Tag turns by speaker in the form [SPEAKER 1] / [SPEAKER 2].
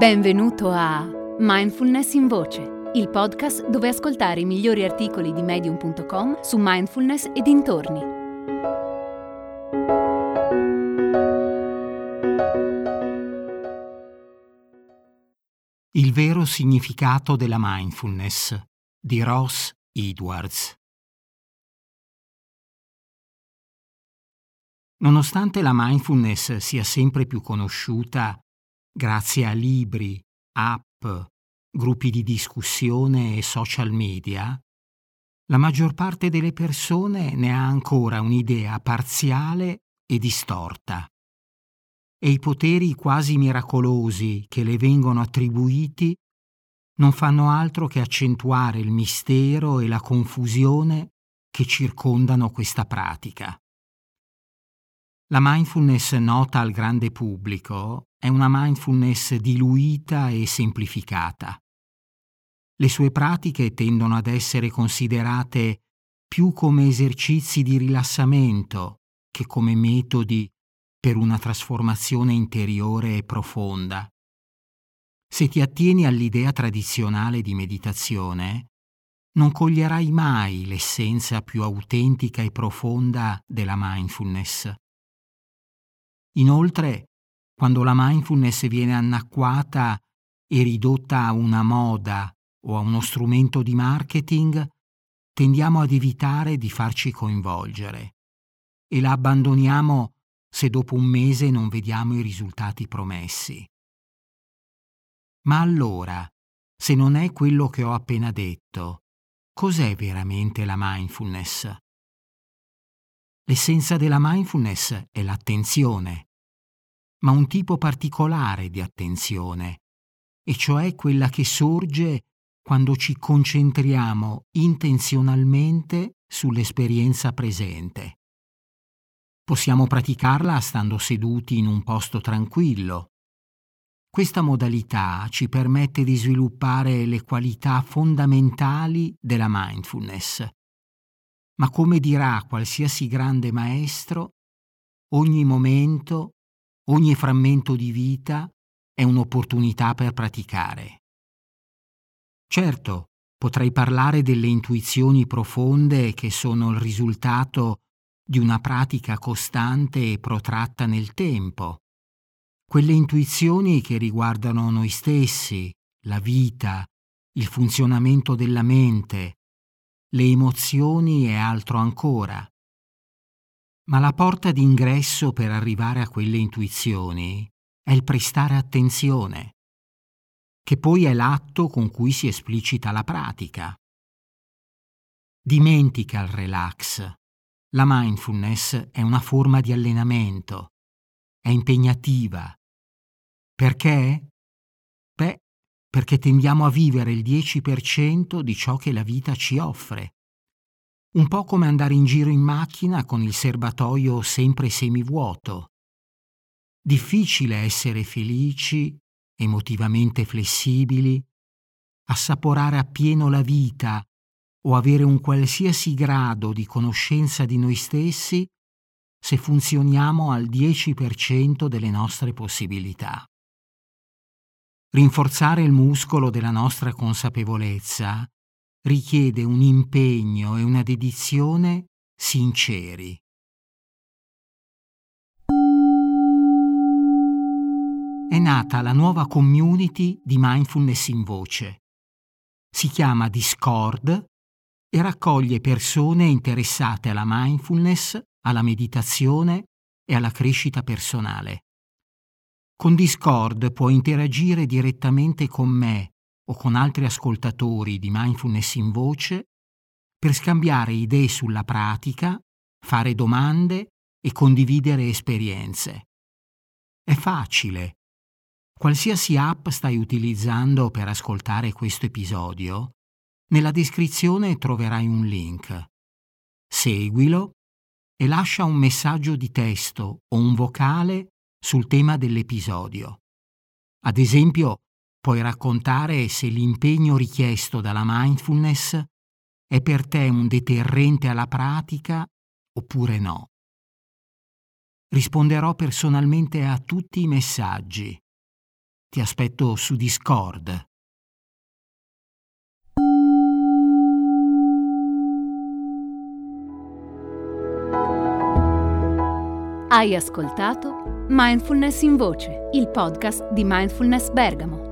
[SPEAKER 1] Benvenuto a Mindfulness in Voce, il podcast dove ascoltare i migliori articoli di medium.com su mindfulness e dintorni.
[SPEAKER 2] Il vero significato della mindfulness di Ross Edwards. Nonostante la mindfulness sia sempre più conosciuta grazie a libri, app, gruppi di discussione e social media, la maggior parte delle persone ne ha ancora un'idea parziale e distorta. E i poteri quasi miracolosi che le vengono attribuiti non fanno altro che accentuare il mistero e la confusione che circondano questa pratica. La mindfulness nota al grande pubblico è una mindfulness diluita e semplificata. Le sue pratiche tendono ad essere considerate più come esercizi di rilassamento che come metodi per una trasformazione interiore e profonda. Se ti attieni all'idea tradizionale di meditazione, non coglierai mai l'essenza più autentica e profonda della mindfulness. Inoltre, quando la mindfulness viene annacquata e ridotta a una moda o a uno strumento di marketing, tendiamo ad evitare di farci coinvolgere e la abbandoniamo se dopo un mese non vediamo i risultati promessi. Ma allora, se non è quello che ho appena detto, cos'è veramente la mindfulness? L'essenza della mindfulness è l'attenzione, ma un tipo particolare di attenzione, e cioè quella che sorge quando ci concentriamo intenzionalmente sull'esperienza presente. Possiamo praticarla stando seduti in un posto tranquillo. Questa modalità ci permette di sviluppare le qualità fondamentali della mindfulness ma come dirà qualsiasi grande maestro, ogni momento, ogni frammento di vita è un'opportunità per praticare. Certo, potrei parlare delle intuizioni profonde che sono il risultato di una pratica costante e protratta nel tempo. Quelle intuizioni che riguardano noi stessi, la vita, il funzionamento della mente, le emozioni e altro ancora. Ma la porta d'ingresso per arrivare a quelle intuizioni è il prestare attenzione, che poi è l'atto con cui si esplicita la pratica. Dimentica il relax. La mindfulness è una forma di allenamento, è impegnativa. Perché? Beh, perché tendiamo a vivere il 10% di ciò che la vita ci offre. Un po' come andare in giro in macchina con il serbatoio sempre semivuoto. Difficile essere felici, emotivamente flessibili, assaporare appieno la vita o avere un qualsiasi grado di conoscenza di noi stessi se funzioniamo al 10% delle nostre possibilità. Rinforzare il muscolo della nostra consapevolezza richiede un impegno e una dedizione sinceri. È nata la nuova community di mindfulness in voce. Si chiama Discord e raccoglie persone interessate alla mindfulness, alla meditazione e alla crescita personale. Con Discord puoi interagire direttamente con me o con altri ascoltatori di mindfulness in voce per scambiare idee sulla pratica, fare domande e condividere esperienze. È facile. Qualsiasi app stai utilizzando per ascoltare questo episodio, nella descrizione troverai un link. Seguilo e lascia un messaggio di testo o un vocale sul tema dell'episodio. Ad esempio, Puoi raccontare se l'impegno richiesto dalla mindfulness è per te un deterrente alla pratica oppure no. Risponderò personalmente a tutti i messaggi. Ti aspetto su Discord.
[SPEAKER 1] Hai ascoltato Mindfulness in Voce, il podcast di Mindfulness Bergamo